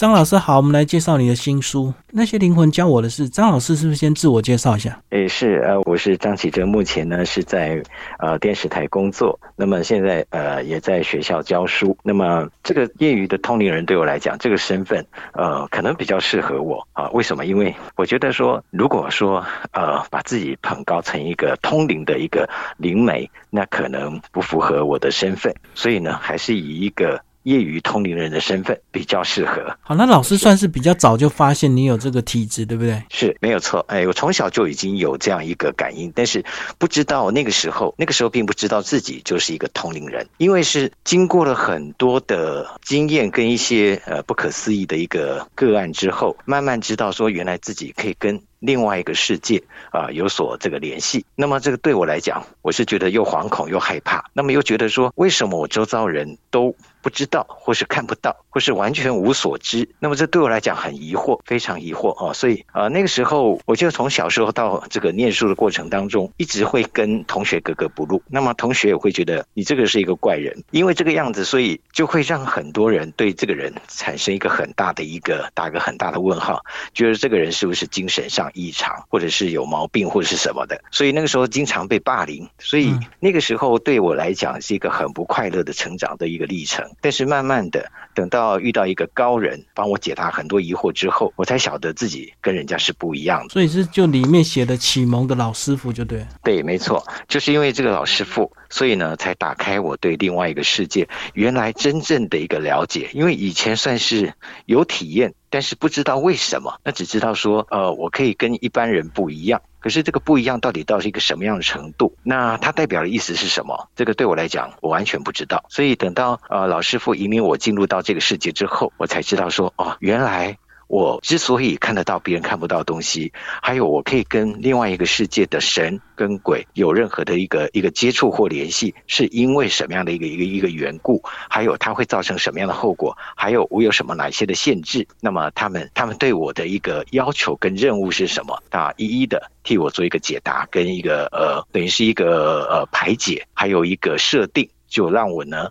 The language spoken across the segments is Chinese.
张老师好，我们来介绍你的新书《那些灵魂教我的事》。张老师是不是先自我介绍一下？诶，是呃，我是张启哲，目前呢是在呃电视台工作，那么现在呃也在学校教书。那么这个业余的通灵人对我来讲，这个身份呃可能比较适合我啊？为什么？因为我觉得说，如果说呃把自己捧高成一个通灵的一个灵媒，那可能不符合我的身份，所以呢，还是以一个。业余通灵人的身份比较适合。好，那老师算是比较早就发现你有这个体质，对不对？是没有错。哎，我从小就已经有这样一个感应，但是不知道那个时候，那个时候并不知道自己就是一个通灵人，因为是经过了很多的经验跟一些呃不可思议的一个个案之后，慢慢知道说原来自己可以跟另外一个世界啊有所这个联系。那么这个对我来讲，我是觉得又惶恐又害怕，那么又觉得说为什么我周遭人都。不知道，或是看不到，或是完全无所知，那么这对我来讲很疑惑，非常疑惑哦。所以啊，那个时候，我就从小时候到这个念书的过程当中，一直会跟同学格格不入。那么同学也会觉得你这个是一个怪人，因为这个样子，所以就会让很多人对这个人产生一个很大的一个打个很大的问号，觉得这个人是不是精神上异常，或者是有毛病，或者是什么的。所以那个时候经常被霸凌，所以那个时候对我来讲是一个很不快乐的成长的一个历程。但是慢慢的，等到遇到一个高人帮我解答很多疑惑之后，我才晓得自己跟人家是不一样的。所以是就里面写的启蒙的老师傅就对。对，没错，就是因为这个老师傅，所以呢才打开我对另外一个世界原来真正的一个了解。因为以前算是有体验，但是不知道为什么，那只知道说，呃，我可以跟一般人不一样。可是这个不一样到底到是一个什么样的程度？那它代表的意思是什么？这个对我来讲，我完全不知道。所以等到呃老师傅引领我进入到这个世界之后，我才知道说，哦，原来我之所以看得到别人看不到东西，还有我可以跟另外一个世界的神跟鬼有任何的一个一个接触或联系，是因为什么样的一个一个一个缘故？还有它会造成什么样的后果？还有我有什么哪些的限制？那么他们他们对我的一个要求跟任务是什么？啊，一一的。替我做一个解答，跟一个呃，等于是一个呃排解，还有一个设定，就让我呢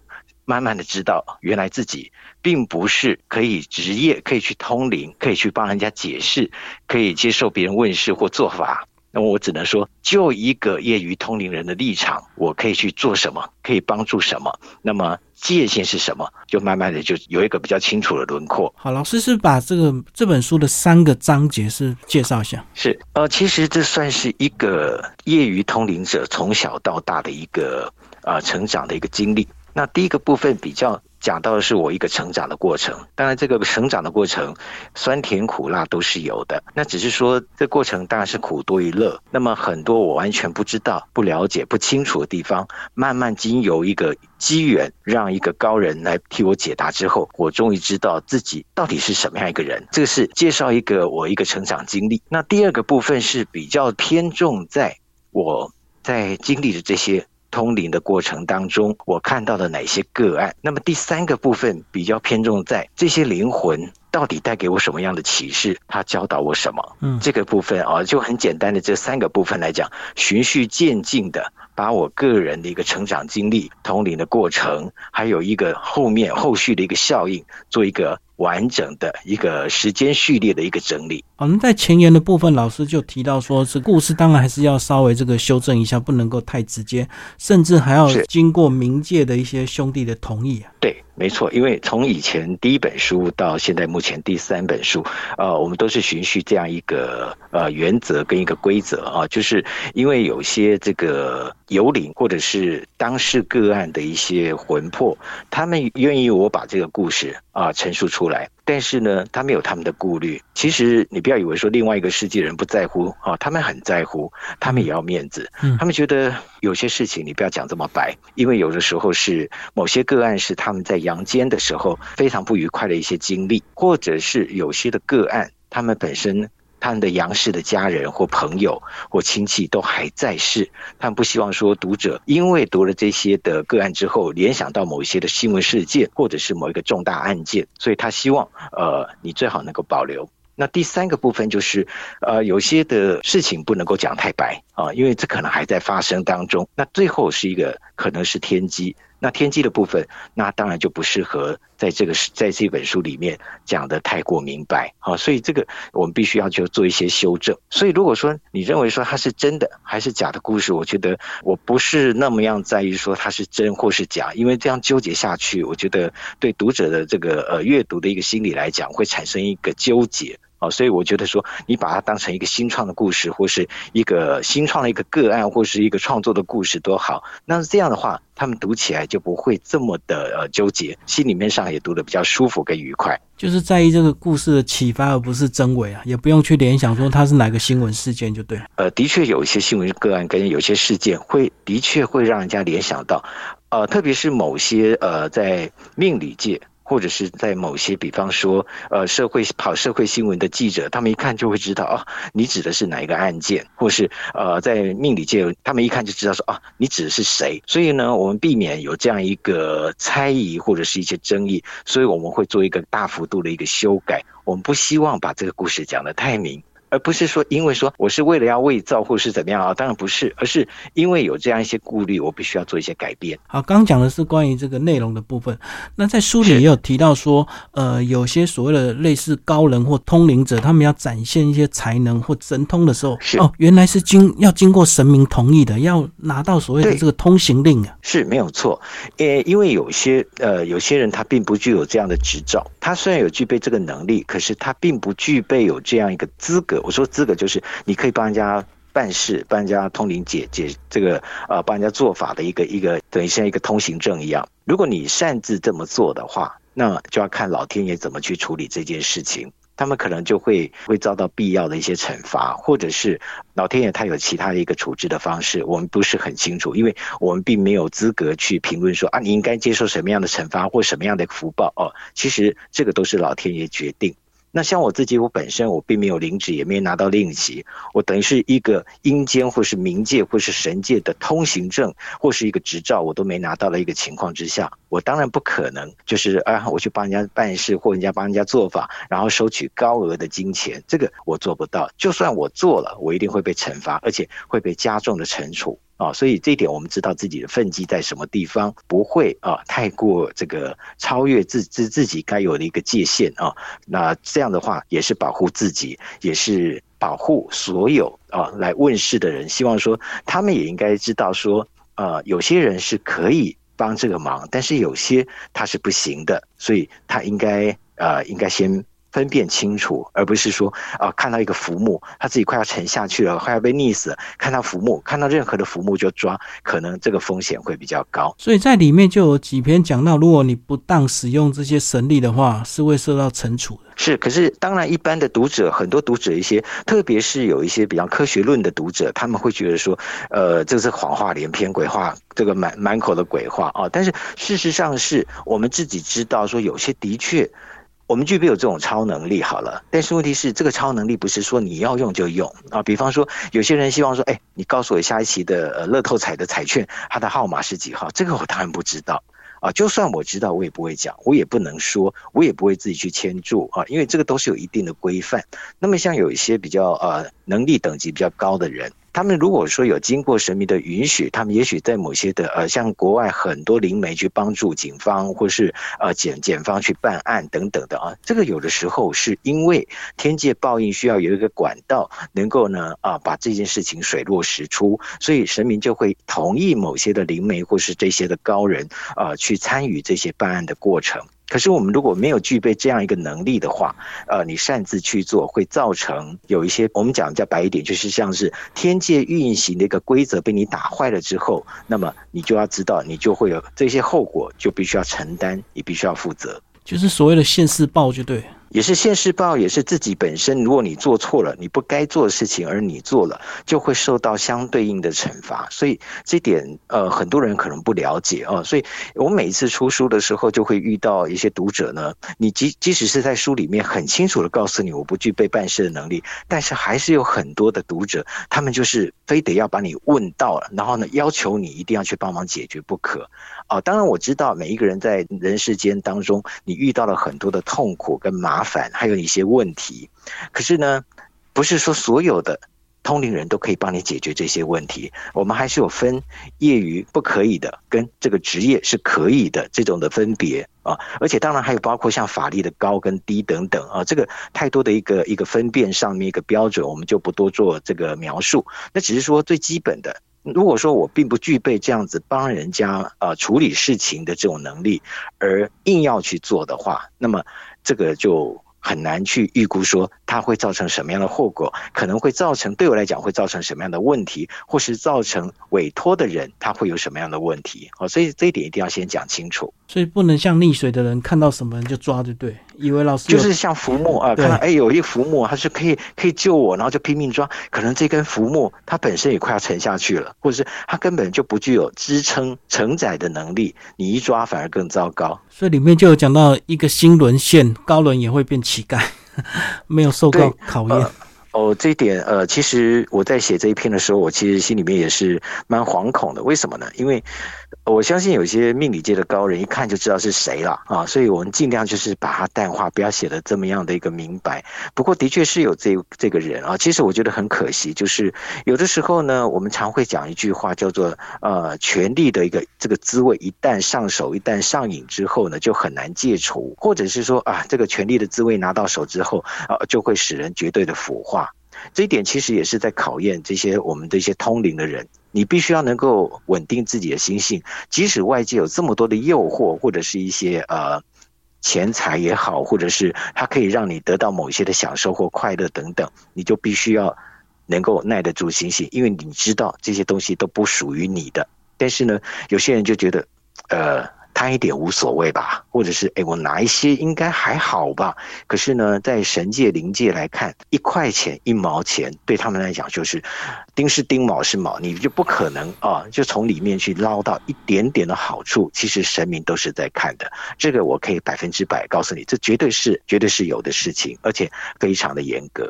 慢慢的知道，原来自己并不是可以职业，可以去通灵，可以去帮人家解释，可以接受别人问事或做法。那么我只能说，就一个业余通灵人的立场，我可以去做什么，可以帮助什么。那么。界限是什么？就慢慢的就有一个比较清楚的轮廓。好，老师是把这个这本书的三个章节是介绍一下。是，呃，其实这算是一个业余通灵者从小到大的一个啊成长的一个经历。那第一个部分比较。讲到的是我一个成长的过程，当然这个成长的过程，酸甜苦辣都是有的。那只是说这过程当然是苦多于乐。那么很多我完全不知道、不了解、不清楚的地方，慢慢经由一个机缘，让一个高人来替我解答之后，我终于知道自己到底是什么样一个人。这个是介绍一个我一个成长经历。那第二个部分是比较偏重在我在经历的这些。通灵的过程当中，我看到了哪些个案？那么第三个部分比较偏重在这些灵魂到底带给我什么样的启示？他教导我什么？嗯，这个部分啊，就很简单的这三个部分来讲，循序渐进的把我个人的一个成长经历、通灵的过程，还有一个后面后续的一个效应，做一个。完整的一个时间序列的一个整理。好，那在前言的部分，老师就提到说，是故事当然还是要稍微这个修正一下，不能够太直接，甚至还要经过冥界的一些兄弟的同意啊。对。没错，因为从以前第一本书到现在目前第三本书，呃，我们都是循序这样一个呃原则跟一个规则啊，就是因为有些这个游灵或者是当事个案的一些魂魄，他们愿意我把这个故事啊陈述出来。但是呢，他们有他们的顾虑。其实你不要以为说另外一个世界人不在乎啊，他们很在乎，他们也要面子。他们觉得有些事情你不要讲这么白，因为有的时候是某些个案是他们在阳间的时候非常不愉快的一些经历，或者是有些的个案，他们本身。他们的杨氏的家人或朋友或亲戚都还在世，他们不希望说读者因为读了这些的个案之后，联想到某一些的新闻事件或者是某一个重大案件，所以他希望呃你最好能够保留。那第三个部分就是，呃有些的事情不能够讲太白啊，因为这可能还在发生当中。那最后是一个可能是天机。那天机的部分，那当然就不适合在这个在这本书里面讲的太过明白，好，所以这个我们必须要就做一些修正。所以如果说你认为说它是真的还是假的故事，我觉得我不是那么样在意说它是真或是假，因为这样纠结下去，我觉得对读者的这个呃阅读的一个心理来讲，会产生一个纠结。哦，所以我觉得说，你把它当成一个新创的故事，或是一个新创的一个个案，或是一个创作的故事多好。那这样的话，他们读起来就不会这么的呃纠结，心里面上也读得比较舒服跟愉快。就是在意这个故事的启发，而不是真伪啊，也不用去联想说它是哪个新闻事件就对。呃，的确有一些新闻个案跟有些事件会的确会让人家联想到，呃，特别是某些呃在命理界。或者是在某些，比方说，呃，社会跑社会新闻的记者，他们一看就会知道哦，你指的是哪一个案件，或是呃，在命理界，他们一看就知道说哦，你指的是谁。所以呢，我们避免有这样一个猜疑或者是一些争议，所以我们会做一个大幅度的一个修改。我们不希望把这个故事讲得太明。而不是说，因为说我是为了要伪造或是怎么样啊？当然不是，而是因为有这样一些顾虑，我必须要做一些改变。好，刚讲的是关于这个内容的部分。那在书里也有提到说，呃，有些所谓的类似高人或通灵者，他们要展现一些才能或神通的时候，哦，原来是经要经过神明同意的，要拿到所谓的这个通行令啊。是没有错，呃，因为有些呃有些人他并不具有这样的执照，他虽然有具备这个能力，可是他并不具备有这样一个资格。我说资格就是你可以帮人家办事，帮人家通灵解解这个呃，帮人家做法的一个一个等于像一个通行证一样。如果你擅自这么做的话，那就要看老天爷怎么去处理这件事情。他们可能就会会遭到必要的一些惩罚，或者是老天爷他有其他的一个处置的方式，我们不是很清楚，因为我们并没有资格去评论说啊，你应该接受什么样的惩罚或什么样的福报哦。其实这个都是老天爷决定。那像我自己，我本身我并没有领旨，也没拿到令旗，我等于是一个阴间或是冥界或是神界的通行证或是一个执照，我都没拿到的一个情况之下，我当然不可能就是啊，我去帮人家办事或人家帮人家做法，然后收取高额的金钱，这个我做不到。就算我做了，我一定会被惩罚，而且会被加重的惩处。啊，所以这一点我们知道自己的分际在什么地方，不会啊太过这个超越自自自己该有的一个界限啊。那这样的话也是保护自己，也是保护所有啊来问世的人。希望说他们也应该知道说，呃，有些人是可以帮这个忙，但是有些他是不行的，所以他应该呃应该先。分辨清楚，而不是说啊，看到一个浮木，他自己快要沉下去了，快要被溺死了。看到浮木，看到任何的浮木就抓，可能这个风险会比较高。所以在里面就有几篇讲到，如果你不当使用这些神力的话，是会受到惩处的。是，可是当然，一般的读者，很多读者一些，特别是有一些比较科学论的读者，他们会觉得说，呃，这是谎话连篇，鬼话，这个满满口的鬼话啊。但是事实上是我们自己知道，说有些的确。我们具备有这种超能力，好了，但是问题是，这个超能力不是说你要用就用啊。比方说，有些人希望说，哎，你告诉我下一期的呃乐透彩的彩券，它的号码是几号？这个我当然不知道啊。就算我知道，我也不会讲，我也不能说，我也不会自己去签注啊，因为这个都是有一定的规范。那么像有一些比较呃能力等级比较高的人。他们如果说有经过神明的允许，他们也许在某些的呃，像国外很多灵媒去帮助警方，或是呃检检方去办案等等的啊，这个有的时候是因为天界报应需要有一个管道，能够呢啊把这件事情水落石出，所以神明就会同意某些的灵媒或是这些的高人啊去参与这些办案的过程。可是我们如果没有具备这样一个能力的话，呃，你擅自去做，会造成有一些我们讲叫白一点，就是像是天界运行的一个规则被你打坏了之后，那么你就要知道，你就会有这些后果，就必须要承担，你必须要负责，就是所谓的现世报，就对。也是现世报，也是自己本身。如果你做错了，你不该做的事情，而你做了，就会受到相对应的惩罚。所以这点，呃，很多人可能不了解哦。所以我每一次出书的时候，就会遇到一些读者呢。你即即使是在书里面很清楚的告诉你，我不具备办事的能力，但是还是有很多的读者，他们就是非得要把你问到了，然后呢，要求你一定要去帮忙解决不可。哦，当然我知道每一个人在人世间当中，你遇到了很多的痛苦跟麻烦，还有一些问题。可是呢，不是说所有的。通灵人都可以帮你解决这些问题。我们还是有分业余不可以的，跟这个职业是可以的这种的分别啊。而且当然还有包括像法力的高跟低等等啊，这个太多的一个一个分辨上面一个标准，我们就不多做这个描述。那只是说最基本的，如果说我并不具备这样子帮人家呃处理事情的这种能力，而硬要去做的话，那么这个就。很难去预估说它会造成什么样的后果，可能会造成对我来讲会造成什么样的问题，或是造成委托的人他会有什么样的问题。哦，所以这一点一定要先讲清楚。所以不能像溺水的人看到什么人就抓，对不对？以为老师就是像浮木啊，看到哎有一浮木，它是可以可以救我，然后就拼命抓。可能这根浮木它本身也快要沉下去了，或者是它根本就不具有支撑承载的能力，你一抓反而更糟糕。所以里面就有讲到一个新轮线，高轮也会变乞丐，没有受到考验。哦，这一点呃，其实我在写这一篇的时候，我其实心里面也是蛮惶恐的。为什么呢？因为我相信有些命理界的高人一看就知道是谁了啊，所以我们尽量就是把它淡化，不要写的这么样的一个明白。不过的确是有这这个人啊，其实我觉得很可惜，就是有的时候呢，我们常会讲一句话叫做呃，权力的一个这个滋味一旦上手，一旦上瘾之后呢，就很难戒除，或者是说啊，这个权力的滋味拿到手之后啊，就会使人绝对的腐化。这一点其实也是在考验这些我们的一些通灵的人，你必须要能够稳定自己的心性，即使外界有这么多的诱惑，或者是一些呃钱财也好，或者是它可以让你得到某些的享受或快乐等等，你就必须要能够耐得住心性，因为你知道这些东西都不属于你的。但是呢，有些人就觉得，呃。贪一点无所谓吧，或者是哎，我拿一些应该还好吧。可是呢，在神界灵界来看，一块钱一毛钱对他们来讲就是丁是丁，卯是卯，你就不可能啊，就从里面去捞到一点点的好处。其实神明都是在看的，这个我可以百分之百告诉你，这绝对是绝对是有的事情，而且非常的严格。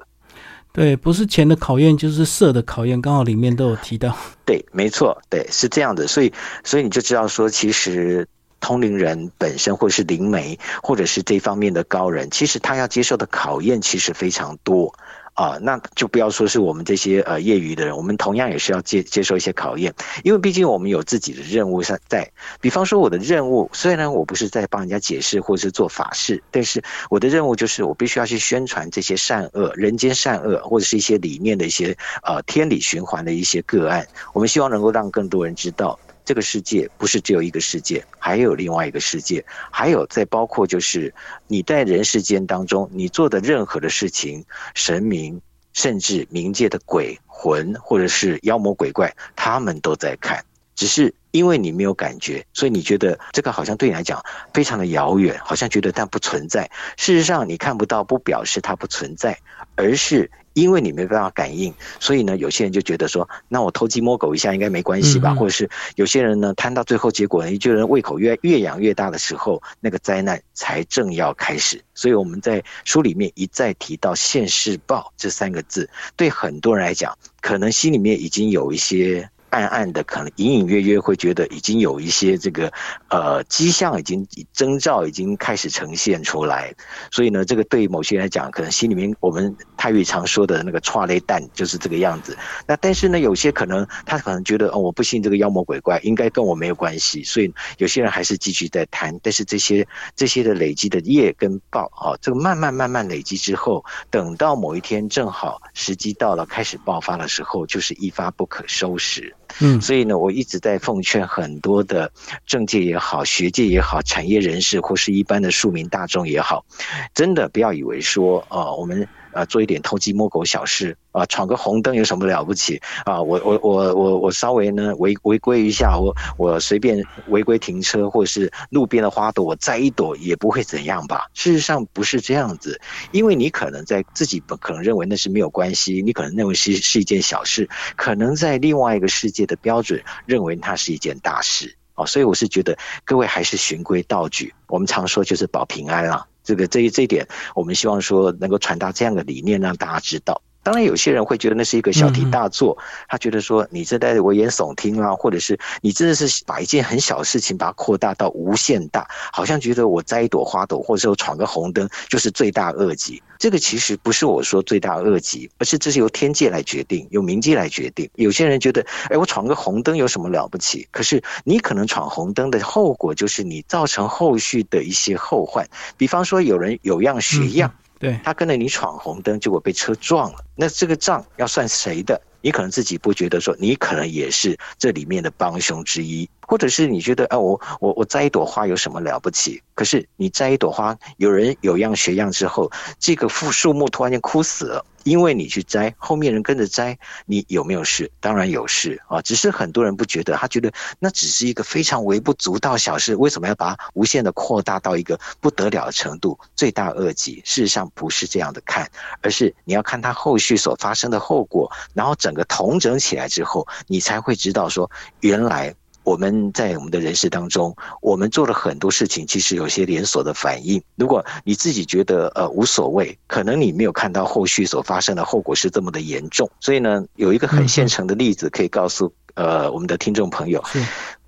对，不是钱的考验，就是色的考验，刚好里面都有提到。对，没错，对，是这样的。所以，所以你就知道说，其实。通灵人本身，或者是灵媒，或者是这方面的高人，其实他要接受的考验其实非常多啊。那就不要说是我们这些呃业余的人，我们同样也是要接接受一些考验，因为毕竟我们有自己的任务在在。比方说我的任务，虽然我不是在帮人家解释或是做法事，但是我的任务就是我必须要去宣传这些善恶、人间善恶，或者是一些理念的一些呃天理循环的一些个案。我们希望能够让更多人知道。这个世界不是只有一个世界，还有另外一个世界，还有再包括就是你在人世间当中，你做的任何的事情，神明甚至冥界的鬼魂或者是妖魔鬼怪，他们都在看，只是因为你没有感觉，所以你觉得这个好像对你来讲非常的遥远，好像觉得但不存在。事实上，你看不到不表示它不存在，而是。因为你没办法感应，所以呢，有些人就觉得说，那我偷鸡摸狗一下应该没关系吧？或者是有些人呢，贪到最后结果，呢，就人胃口越越养越大的时候，那个灾难才正要开始。所以我们在书里面一再提到“现世报”这三个字，对很多人来讲，可能心里面已经有一些。暗暗的，可能隐隐约约会觉得已经有一些这个呃迹象，已经征兆已经开始呈现出来。所以呢，这个对于某些人来讲，可能心里面我们泰语常说的那个“踹雷蛋”就是这个样子。那但是呢，有些可能他可能觉得哦，我不信这个妖魔鬼怪，应该跟我没有关系。所以有些人还是继续在谈。但是这些这些的累积的业跟报啊，这个慢慢慢慢累积之后，等到某一天正好时机到了，开始爆发的时候，就是一发不可收拾。嗯，所以呢，我一直在奉劝很多的政界也好、学界也好、产业人士或是一般的庶民大众也好，真的不要以为说，呃，我们。啊，做一点偷鸡摸狗小事啊，闯个红灯有什么了不起啊？我我我我我稍微呢违违规一下，我我随便违规停车，或者是路边的花朵我摘一朵也不会怎样吧？事实上不是这样子，因为你可能在自己可能认为那是没有关系，你可能认为是是一件小事，可能在另外一个世界的标准认为它是一件大事啊。所以我是觉得各位还是循规蹈矩，我们常说就是保平安啊。这个这一这一点，我们希望说能够传达这样的理念，让大家知道。当然，有些人会觉得那是一个小题大做，他觉得说你这在危言耸听啊，或者是你真的是把一件很小的事情把它扩大到无限大，好像觉得我摘一朵花朵，或者说闯个红灯就是罪大恶极。这个其实不是我说罪大恶极，而是这是由天界来决定，由冥界来决定。有些人觉得，哎，我闯个红灯有什么了不起？可是你可能闯红灯的后果就是你造成后续的一些后患，比方说有人有样学样。对他跟着你闯红灯，结果被车撞了，那这个账要算谁的？你可能自己不觉得说，你可能也是这里面的帮凶之一，或者是你觉得，啊，我我我摘一朵花有什么了不起？可是你摘一朵花，有人有样学样之后，这个树树木突然间枯死了。因为你去摘，后面人跟着摘，你有没有事？当然有事啊，只是很多人不觉得，他觉得那只是一个非常微不足道小事，为什么要把无限的扩大到一个不得了的程度，罪大恶极？事实上不是这样的看，而是你要看它后续所发生的后果，然后整个统整起来之后，你才会知道说原来。我们在我们的人事当中，我们做了很多事情，其实有些连锁的反应。如果你自己觉得呃无所谓，可能你没有看到后续所发生的后果是这么的严重。所以呢，有一个很现成的例子可以告诉呃我们的听众朋友。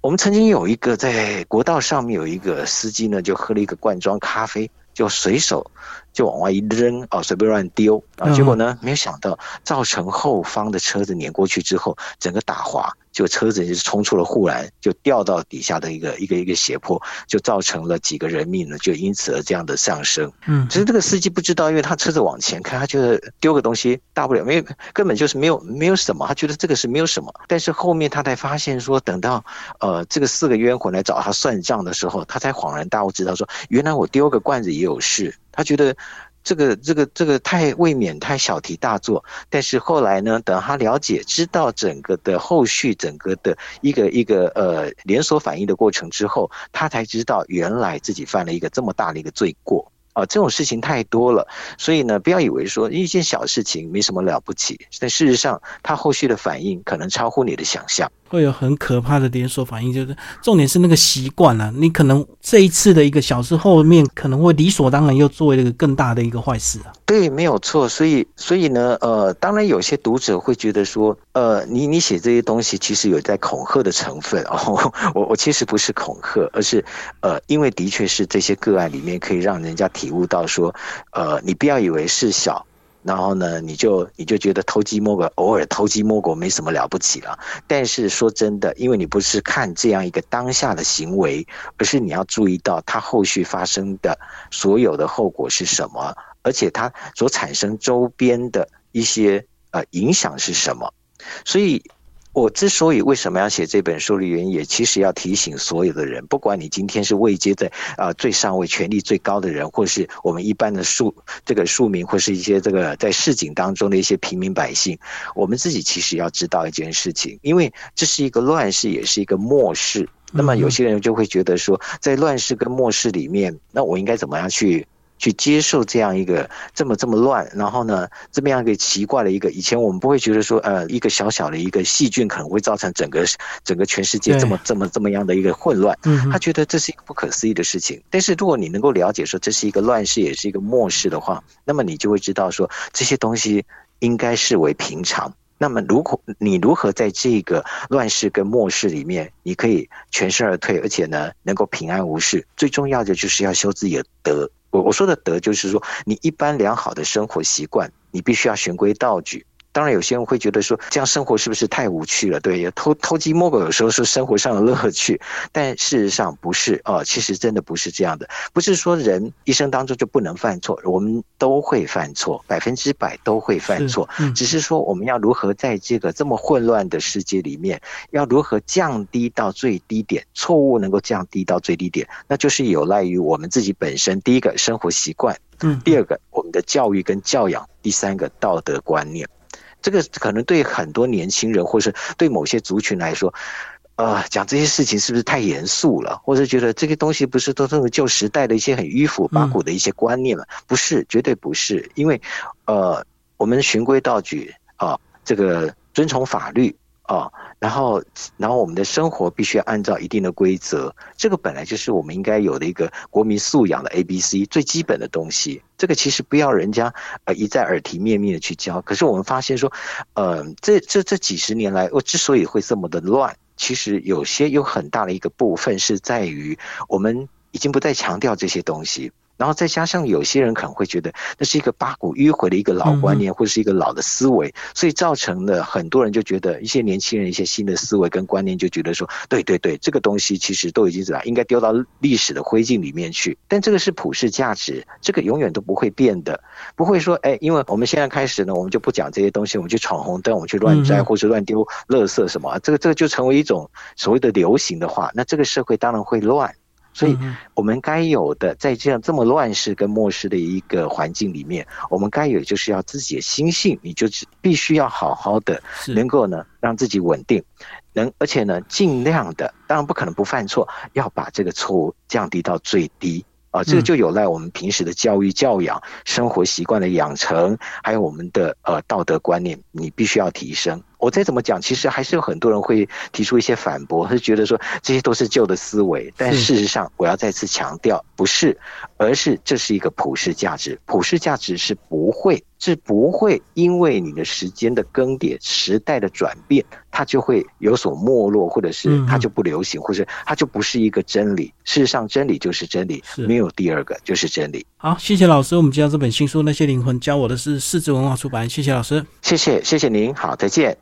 我们曾经有一个在国道上面有一个司机呢，就喝了一个罐装咖啡，就随手就往外一扔啊，随便乱丢啊，结果呢，没有想到造成后方的车子碾过去之后，整个打滑。就车子就是冲出了护栏，就掉到底下的一个一个一个斜坡，就造成了几个人命呢，就因此而这样的上升。嗯，其实这个司机不知道，因为他车子往前开，他觉得丢个东西大不了，没有根本就是没有没有什么，他觉得这个是没有什么。但是后面他才发现说，等到呃这个四个冤魂来找他算账的时候，他才恍然大悟，知道说原来我丢个罐子也有事。他觉得。这个这个这个太未免太小题大做，但是后来呢，等他了解知道整个的后续，整个的一个一个呃连锁反应的过程之后，他才知道原来自己犯了一个这么大的一个罪过啊！这种事情太多了，所以呢，不要以为说一件小事情没什么了不起，但事实上，他后续的反应可能超乎你的想象。会有很可怕的连锁反应，就是重点是那个习惯了。你可能这一次的一个小事，后面可能会理所当然又做一个更大的一个坏事啊。对，没有错。所以，所以呢，呃，当然有些读者会觉得说，呃，你你写这些东西其实有在恐吓的成分哦。我我其实不是恐吓，而是呃，因为的确是这些个案里面可以让人家体悟到说，呃，你不要以为是小。然后呢，你就你就觉得偷鸡摸狗，偶尔偷鸡摸狗没什么了不起了。但是说真的，因为你不是看这样一个当下的行为，而是你要注意到它后续发生的所有的后果是什么，而且它所产生周边的一些呃影响是什么，所以。我之所以为什么要写这本书的原因，也其实要提醒所有的人，不管你今天是位阶在啊最上位、权力最高的人，或是我们一般的庶这个庶民，或是一些这个在市井当中的一些平民百姓，我们自己其实要知道一件事情，因为这是一个乱世，也是一个末世。那么有些人就会觉得说，在乱世跟末世里面，那我应该怎么样去？去接受这样一个这么这么乱，然后呢，这么样一个奇怪的一个，以前我们不会觉得说，呃，一个小小的一个细菌可能会造成整个整个全世界这么这么这么样的一个混乱，他觉得这是一个不可思议的事情。但是如果你能够了解说这是一个乱世，也是一个末世的话，那么你就会知道说这些东西应该视为平常。那么如果你如何在这个乱世跟末世里面，你可以全身而退，而且呢能够平安无事，最重要的就是要修自己的德。我说的德，就是说你一般良好的生活习惯，你必须要循规蹈矩。当然，有些人会觉得说，这样生活是不是太无趣了？对，偷偷鸡摸狗有时候是生活上的乐趣，但事实上不是哦。其实真的不是这样的，不是说人一生当中就不能犯错，我们都会犯错，百分之百都会犯错。只是说我们要如何在这个这么混乱的世界里面，要如何降低到最低点，错误能够降低到最低点，那就是有赖于我们自己本身。第一个生活习惯，嗯，第二个我们的教育跟教养，第三个道德观念。这个可能对很多年轻人，或是对某些族群来说，呃，讲这些事情是不是太严肃了？或者觉得这些东西不是都是旧时代的一些很迂腐八股的一些观念了？不是，绝对不是。因为，呃，我们循规蹈矩啊，这个遵从法律啊，然后，然后我们的生活必须要按照一定的规则，这个本来就是我们应该有的一个国民素养的 A B C 最基本的东西。这个其实不要人家呃一再耳提面命的去教。可是我们发现说，呃，这这这几十年来，我之所以会这么的乱，其实有些有很大的一个部分是在于我们已经不再强调这些东西。然后再加上有些人可能会觉得那是一个八股迂回的一个老观念，或是一个老的思维，所以造成了很多人就觉得一些年轻人一些新的思维跟观念就觉得说，对对对，这个东西其实都已经怎样，应该丢到历史的灰烬里面去。但这个是普世价值，这个永远都不会变的，不会说，哎，因为我们现在开始呢，我们就不讲这些东西，我们去闯红灯，我们去乱摘或者乱丢垃圾什么，这个这个就成为一种所谓的流行的话，那这个社会当然会乱。所以，我们该有的，在这样这么乱世跟末世的一个环境里面，我们该有就是要自己的心性，你就必须要好好的，能够呢让自己稳定，能而且呢尽量的，当然不可能不犯错，要把这个错误降低到最低。啊，这个就有赖我们平时的教育教养、生活习惯的养成，还有我们的呃道德观念，你必须要提升。我再怎么讲，其实还是有很多人会提出一些反驳，是觉得说这些都是旧的思维。但事实上，我要再次强调，不是，而是这是一个普世价值。普世价值是不会，是不会因为你的时间的更迭、时代的转变，它就会有所没落，或者是它就不流行，或者它就不是一个真理。事实上，真理就是真理，没有第二个就是真理。好，谢谢老师。我们介绍这本新书《那些灵魂教我的是》，四字文化出版。谢谢老师，谢谢，谢谢您。好，再见。